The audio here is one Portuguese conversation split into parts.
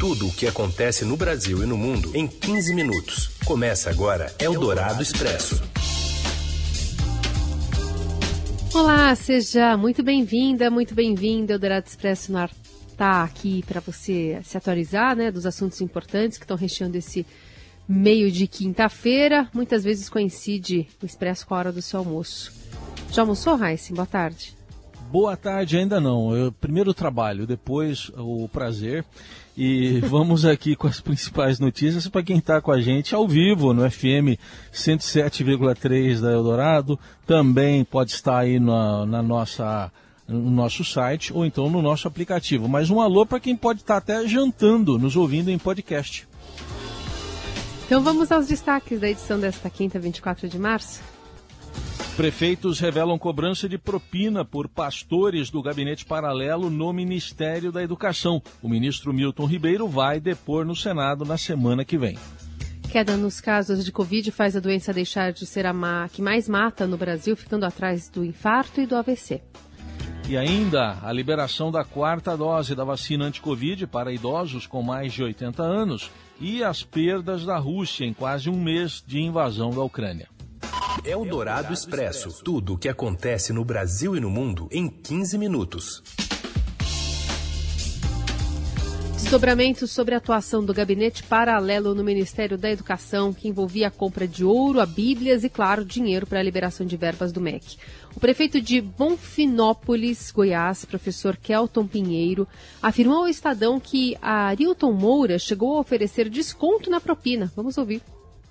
Tudo o que acontece no Brasil e no mundo em 15 minutos. Começa agora Eldorado Expresso. Olá, seja muito bem-vinda, muito bem-vindo. Eldorado Expresso no ar tá aqui para você se atualizar, né, dos assuntos importantes que estão recheando esse meio de quinta-feira. Muitas vezes coincide o Expresso com a hora do seu almoço. Já almoçou, Raíssa? Boa tarde. Boa tarde, ainda não. Eu, primeiro o trabalho, depois o prazer. E vamos aqui com as principais notícias para quem está com a gente ao vivo no FM 107,3 da Eldorado. Também pode estar aí na, na nossa no nosso site ou então no nosso aplicativo. Mas um alô para quem pode estar tá até jantando, nos ouvindo em podcast. Então vamos aos destaques da edição desta quinta, 24 de março. Prefeitos revelam cobrança de propina por pastores do gabinete paralelo no Ministério da Educação. O ministro Milton Ribeiro vai depor no Senado na semana que vem. Queda nos casos de Covid faz a doença deixar de ser a que mais mata no Brasil, ficando atrás do infarto e do AVC. E ainda a liberação da quarta dose da vacina anti-Covid para idosos com mais de 80 anos e as perdas da Rússia em quase um mês de invasão da Ucrânia. Eldorado Expresso. Tudo o que acontece no Brasil e no mundo em 15 minutos. Desdobramentos sobre a atuação do gabinete paralelo no Ministério da Educação, que envolvia a compra de ouro, a bíblias e, claro, dinheiro para a liberação de verbas do MEC. O prefeito de Bonfinópolis, Goiás, professor Kelton Pinheiro, afirmou ao Estadão que a Arilton Moura chegou a oferecer desconto na propina. Vamos ouvir.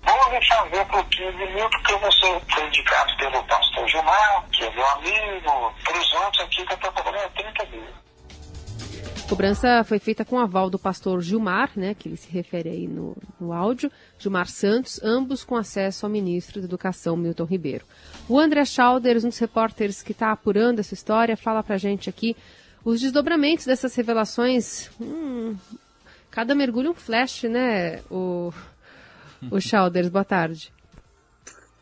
Vamos fazer por 15 mil, porque você foi indicado pelo pastor Gilmar, que é meu amigo, para os outros aqui que eu estou cobrando 30 mil. Cobrança foi feita com aval do pastor Gilmar, né, que ele se refere aí no, no áudio, Gilmar Santos, ambos com acesso ao ministro da Educação, Milton Ribeiro. O André Schalders, um dos repórteres que está apurando essa história, fala para gente aqui os desdobramentos dessas revelações. Hum, cada mergulho um flash, né, o, o Schalders. Boa tarde.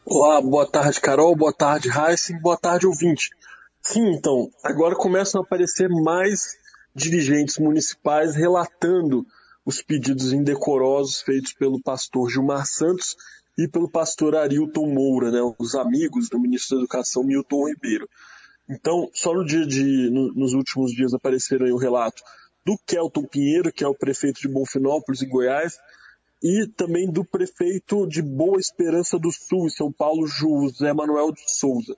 Olá, boa tarde, Carol. Boa tarde, Heisen. Boa tarde, ouvinte. Sim, então, agora começam a aparecer mais dirigentes municipais relatando os pedidos indecorosos feitos pelo pastor Gilmar Santos e pelo pastor Arilton Moura, né, os amigos do ministro da Educação Milton Ribeiro. Então, só no dia de, no, nos últimos dias apareceram aí o relato do Kelton Pinheiro, que é o prefeito de Bonfinópolis, em Goiás, e também do prefeito de Boa Esperança do Sul, em São Paulo, José Manuel de Souza.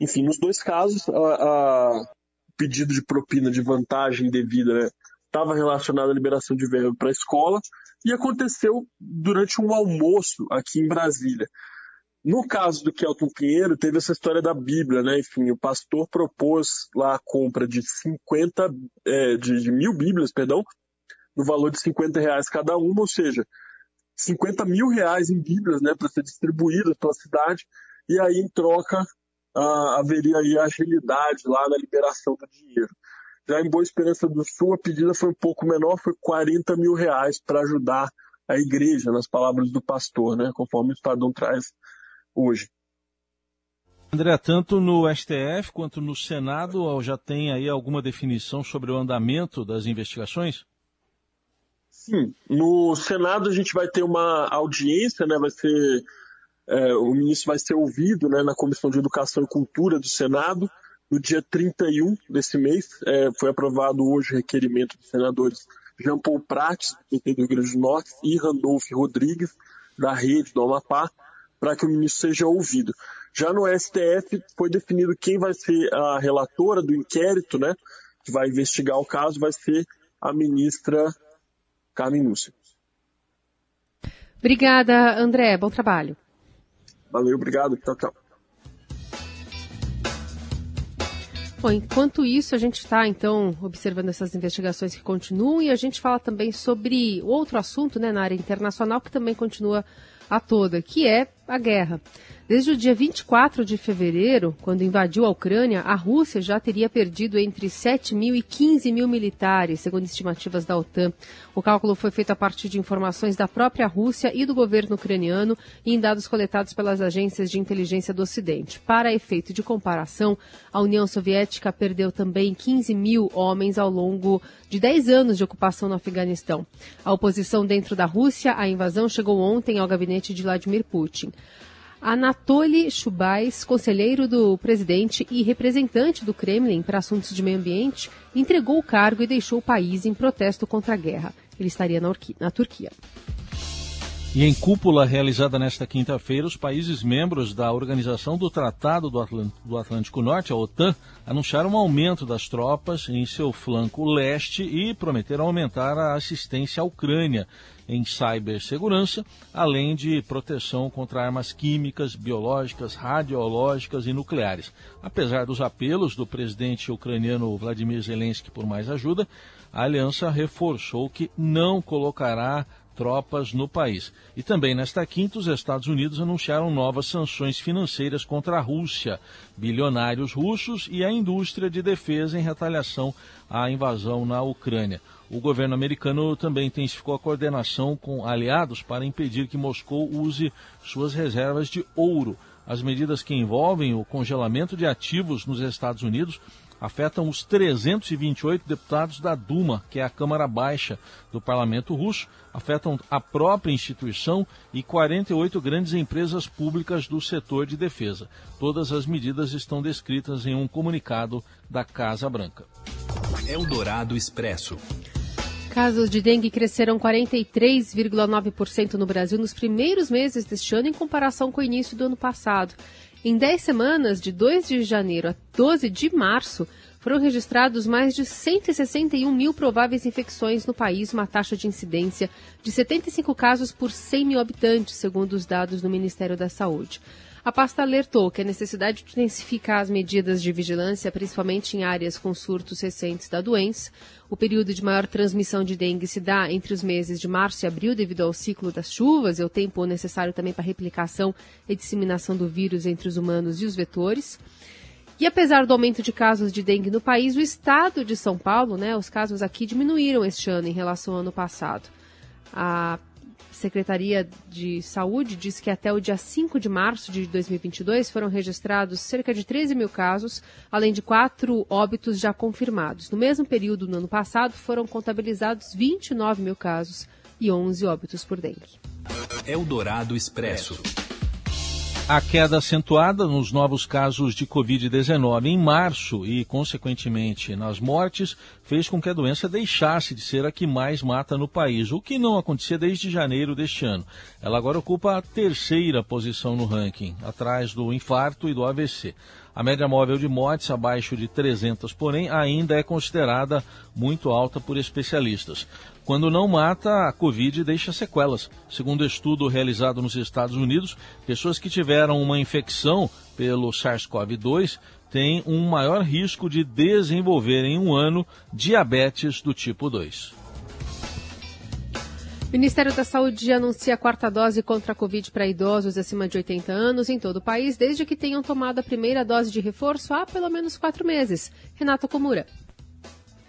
Enfim, nos dois casos, a pedido de propina de vantagem devida estava né, relacionado à liberação de verba para a escola e aconteceu durante um almoço aqui em Brasília. No caso do Kelton Pinheiro, teve essa história da Bíblia, né? Enfim, o pastor propôs lá a compra de 50, é, de, de mil Bíblias, perdão, no valor de 50 reais cada uma, ou seja, 50 mil reais em Bíblias, né, para ser distribuídas pela cidade, e aí em troca ah, haveria aí agilidade lá na liberação do dinheiro. Já em Boa Esperança do Sul, a pedida foi um pouco menor, foi 40 mil reais para ajudar a igreja, nas palavras do pastor, né, conforme o Estadão traz hoje. André, tanto no STF quanto no Senado já tem aí alguma definição sobre o andamento das investigações? Sim, no Senado a gente vai ter uma audiência, né? Vai ser é, o ministro vai ser ouvido, né, na Comissão de Educação e Cultura do Senado no dia 31 desse mês. É, foi aprovado hoje o requerimento dos senadores Jean Paul Prates, do PT do Rio Grande do Norte, e Randolph Rodrigues, da Rede do Amapá, para que o ministro seja ouvido. Já no STF foi definido quem vai ser a relatora do inquérito, né, que vai investigar o caso, vai ser a ministra Carmen Lúcia. Obrigada, André. Bom trabalho. Valeu, obrigado. Tchau, tchau. Bom, enquanto isso, a gente está, então, observando essas investigações que continuam e a gente fala também sobre outro assunto né, na área internacional que também continua a toda, que é a guerra. Desde o dia 24 de fevereiro, quando invadiu a Ucrânia, a Rússia já teria perdido entre 7 mil e 15 mil militares, segundo estimativas da OTAN. O cálculo foi feito a partir de informações da própria Rússia e do governo ucraniano e em dados coletados pelas agências de inteligência do Ocidente. Para efeito de comparação, a União Soviética perdeu também 15 mil homens ao longo de 10 anos de ocupação no Afeganistão. A oposição dentro da Rússia à invasão chegou ontem ao gabinete de Vladimir Putin. Anatoly Chubais, conselheiro do presidente e representante do Kremlin para assuntos de meio ambiente, entregou o cargo e deixou o país em protesto contra a guerra. Ele estaria na, na Turquia. E em cúpula realizada nesta quinta-feira, os países membros da Organização do Tratado do Atlântico Norte, a OTAN, anunciaram um aumento das tropas em seu flanco leste e prometeram aumentar a assistência à Ucrânia em cibersegurança, além de proteção contra armas químicas, biológicas, radiológicas e nucleares. Apesar dos apelos do presidente ucraniano Vladimir Zelensky por mais ajuda, a aliança reforçou que não colocará tropas no país. E também nesta quinta, os Estados Unidos anunciaram novas sanções financeiras contra a Rússia, bilionários russos e a indústria de defesa em retaliação à invasão na Ucrânia. O governo americano também intensificou a coordenação com aliados para impedir que Moscou use suas reservas de ouro. As medidas que envolvem o congelamento de ativos nos Estados Unidos afetam os 328 deputados da Duma, que é a Câmara Baixa do Parlamento Russo, afetam a própria instituição e 48 grandes empresas públicas do setor de defesa. Todas as medidas estão descritas em um comunicado da Casa Branca. Eldorado Expresso. Casos de dengue cresceram 43,9% no Brasil nos primeiros meses deste ano em comparação com o início do ano passado. Em 10 semanas, de 2 de janeiro a 12 de março, foram registrados mais de 161 mil prováveis infecções no país, uma taxa de incidência de 75 casos por 100 mil habitantes, segundo os dados do Ministério da Saúde. A pasta alertou que a necessidade de intensificar as medidas de vigilância, principalmente em áreas com surtos recentes da doença. O período de maior transmissão de dengue se dá entre os meses de março e abril, devido ao ciclo das chuvas e o tempo necessário também para a replicação e disseminação do vírus entre os humanos e os vetores. E apesar do aumento de casos de dengue no país, o estado de São Paulo, né, os casos aqui diminuíram este ano em relação ao ano passado. A Secretaria de Saúde diz que até o dia 5 de março de 2022 foram registrados cerca de 13 mil casos, além de quatro óbitos já confirmados. No mesmo período no ano passado, foram contabilizados 29 mil casos e 11 óbitos por dengue. Eldorado Expresso. A queda acentuada nos novos casos de Covid-19 em março e, consequentemente, nas mortes, fez com que a doença deixasse de ser a que mais mata no país, o que não acontecia desde janeiro deste ano. Ela agora ocupa a terceira posição no ranking, atrás do infarto e do AVC. A média móvel de mortes abaixo de 300, porém, ainda é considerada muito alta por especialistas. Quando não mata, a Covid deixa sequelas. Segundo estudo realizado nos Estados Unidos, pessoas que tiveram uma infecção pelo SARS-CoV-2 têm um maior risco de desenvolver em um ano diabetes do tipo 2. O Ministério da Saúde anuncia a quarta dose contra a Covid para idosos acima de 80 anos em todo o país, desde que tenham tomado a primeira dose de reforço há pelo menos quatro meses. Renato Comura.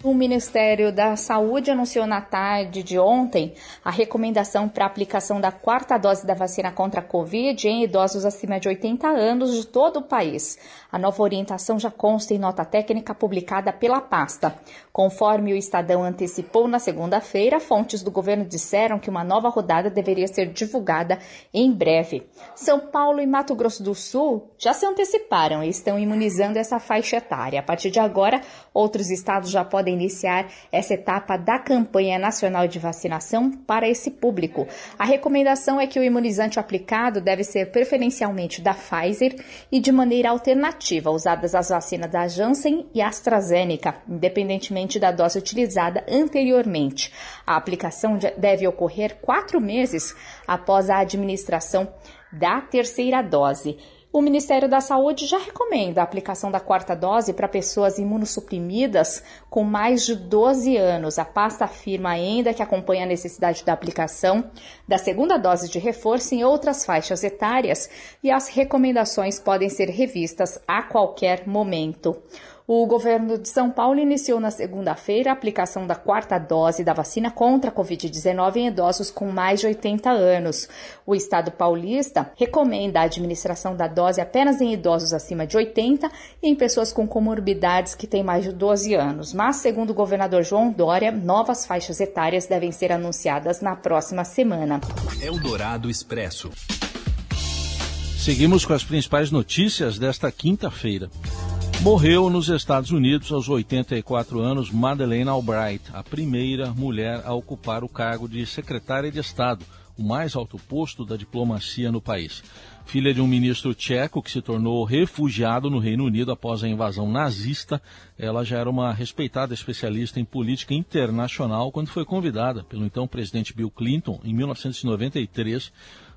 O Ministério da Saúde anunciou na tarde de ontem a recomendação para aplicação da quarta dose da vacina contra a Covid em idosos acima de 80 anos de todo o país. A nova orientação já consta em nota técnica publicada pela pasta. Conforme o Estadão antecipou na segunda-feira, fontes do governo disseram que uma nova rodada deveria ser divulgada em breve. São Paulo e Mato Grosso do Sul já se anteciparam e estão imunizando essa faixa etária. A partir de agora, outros estados já podem iniciar essa etapa da campanha nacional de vacinação para esse público. A recomendação é que o imunizante aplicado deve ser preferencialmente da Pfizer e de maneira alternativa, usadas as vacinas da Janssen e AstraZeneca, independentemente da dose utilizada anteriormente. A aplicação deve ocorrer quatro meses após a administração da terceira dose. O Ministério da Saúde já recomenda a aplicação da quarta dose para pessoas imunossuprimidas com mais de 12 anos. A pasta afirma ainda que acompanha a necessidade da aplicação da segunda dose de reforço em outras faixas etárias e as recomendações podem ser revistas a qualquer momento. O governo de São Paulo iniciou na segunda-feira a aplicação da quarta dose da vacina contra a Covid-19 em idosos com mais de 80 anos. O estado paulista recomenda a administração da dose apenas em idosos acima de 80 e em pessoas com comorbidades que têm mais de 12 anos. Mas, segundo o governador João Dória, novas faixas etárias devem ser anunciadas na próxima semana. Eldorado Expresso. Seguimos com as principais notícias desta quinta-feira. Morreu nos Estados Unidos aos 84 anos Madeleine Albright, a primeira mulher a ocupar o cargo de secretária de Estado, o mais alto posto da diplomacia no país. Filha de um ministro tcheco que se tornou refugiado no Reino Unido após a invasão nazista, ela já era uma respeitada especialista em política internacional quando foi convidada pelo então presidente Bill Clinton, em 1993,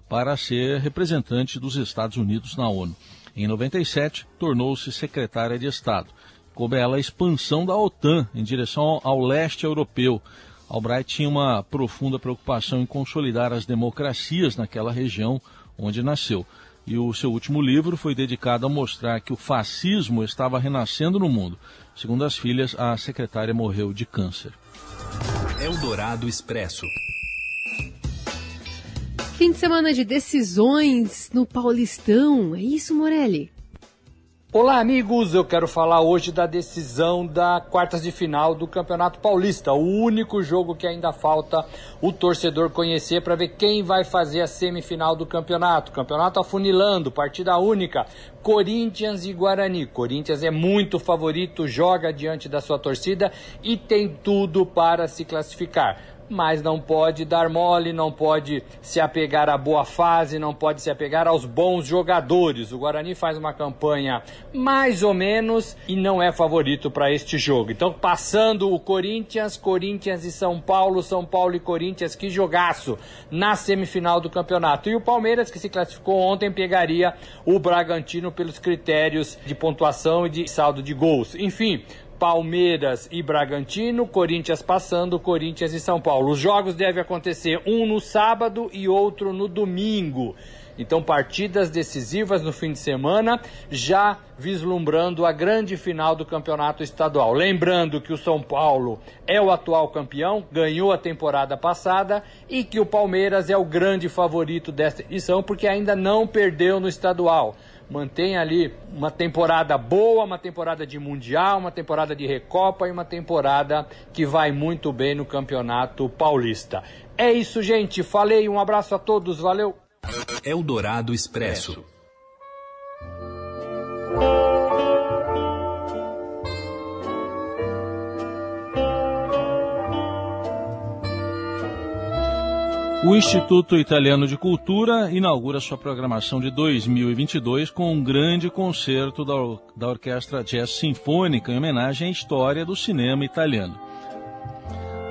para ser representante dos Estados Unidos na ONU. Em 97, tornou-se secretária de Estado. Coube ela a expansão da OTAN em direção ao leste europeu. Albright tinha uma profunda preocupação em consolidar as democracias naquela região onde nasceu. E o seu último livro foi dedicado a mostrar que o fascismo estava renascendo no mundo. Segundo as filhas, a secretária morreu de câncer. Eldorado Expresso. Fim de semana de decisões no Paulistão. É isso, Morelli? Olá, amigos. Eu quero falar hoje da decisão da quartas de final do Campeonato Paulista. O único jogo que ainda falta o torcedor conhecer para ver quem vai fazer a semifinal do campeonato. Campeonato afunilando, partida única. Corinthians e Guarani. Corinthians é muito favorito, joga diante da sua torcida e tem tudo para se classificar mas não pode dar mole, não pode se apegar à boa fase, não pode se apegar aos bons jogadores. O Guarani faz uma campanha mais ou menos e não é favorito para este jogo. Então, passando o Corinthians, Corinthians e São Paulo, São Paulo e Corinthians, que jogaço na semifinal do campeonato. E o Palmeiras, que se classificou ontem, pegaria o Bragantino pelos critérios de pontuação e de saldo de gols. Enfim, Palmeiras e Bragantino, Corinthians passando, Corinthians e São Paulo. Os jogos devem acontecer um no sábado e outro no domingo. Então, partidas decisivas no fim de semana, já vislumbrando a grande final do campeonato estadual. Lembrando que o São Paulo é o atual campeão, ganhou a temporada passada e que o Palmeiras é o grande favorito desta edição, porque ainda não perdeu no estadual mantém ali uma temporada boa, uma temporada de Mundial, uma temporada de Recopa e uma temporada que vai muito bem no Campeonato Paulista. É isso, gente. Falei, um abraço a todos, valeu. Eldorado Expresso. O Instituto Italiano de Cultura inaugura sua programação de 2022 com um grande concerto da, or da Orquestra Jazz Sinfônica em homenagem à história do cinema italiano.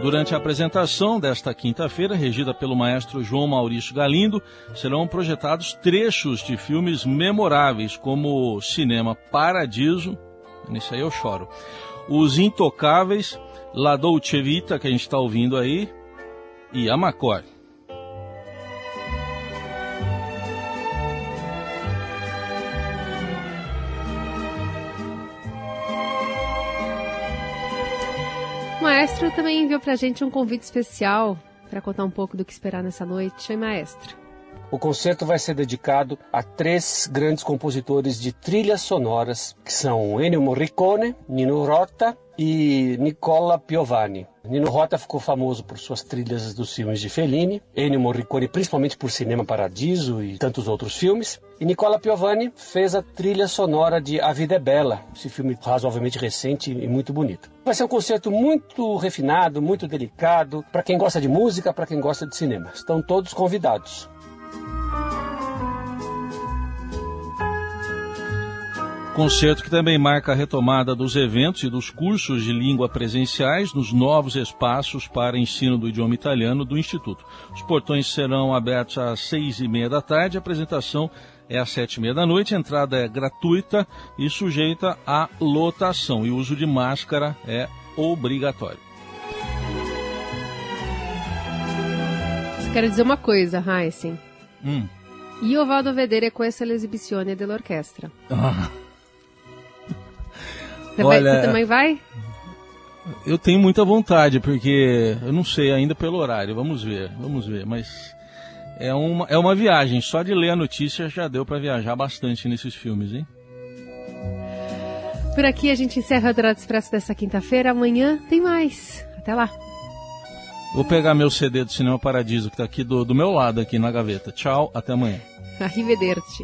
Durante a apresentação desta quinta-feira, regida pelo maestro João Maurício Galindo, serão projetados trechos de filmes memoráveis como Cinema Paradiso, nisso aí eu choro, Os Intocáveis, La Dolce Vita, que a gente está ouvindo aí, e Amacor. Maestro também enviou pra gente um convite especial para contar um pouco do que esperar nessa noite. Oi, maestro. O concerto vai ser dedicado a três grandes compositores de trilhas sonoras, que são Ennio Morricone, Nino Rota e Nicola Piovani. Nino Rota ficou famoso por suas trilhas dos filmes de Fellini, Ennio Morricone principalmente por Cinema Paradiso e tantos outros filmes, e Nicola Piovani fez a trilha sonora de A Vida é Bela, esse filme razoavelmente recente e muito bonito. Vai ser um concerto muito refinado, muito delicado, para quem gosta de música, para quem gosta de cinema. Estão todos convidados. Concerto que também marca a retomada dos eventos e dos cursos de língua presenciais nos novos espaços para ensino do idioma italiano do Instituto. Os portões serão abertos às seis e meia da tarde. A apresentação é às sete e meia da noite, a entrada é gratuita e sujeita à lotação. E o uso de máscara é obrigatório. Quero dizer uma coisa, Heisen. Hum. Io vado a vedere questa l'esibizione dell'orchestra. Ah. Você, vai- Olha, você também vai? Eu tenho muita vontade, porque eu não sei ainda pelo horário. Vamos ver, vamos ver. Mas é uma, é uma viagem. Só de ler a notícia já deu para viajar bastante nesses filmes, hein? Por aqui a gente encerra o Dourado Expresso dessa quinta-feira. Amanhã tem mais. Até lá. Vou pegar meu CD do Cinema Paradiso, que tá aqui do, do meu lado, aqui na gaveta. Tchau, até amanhã. Arrivederci.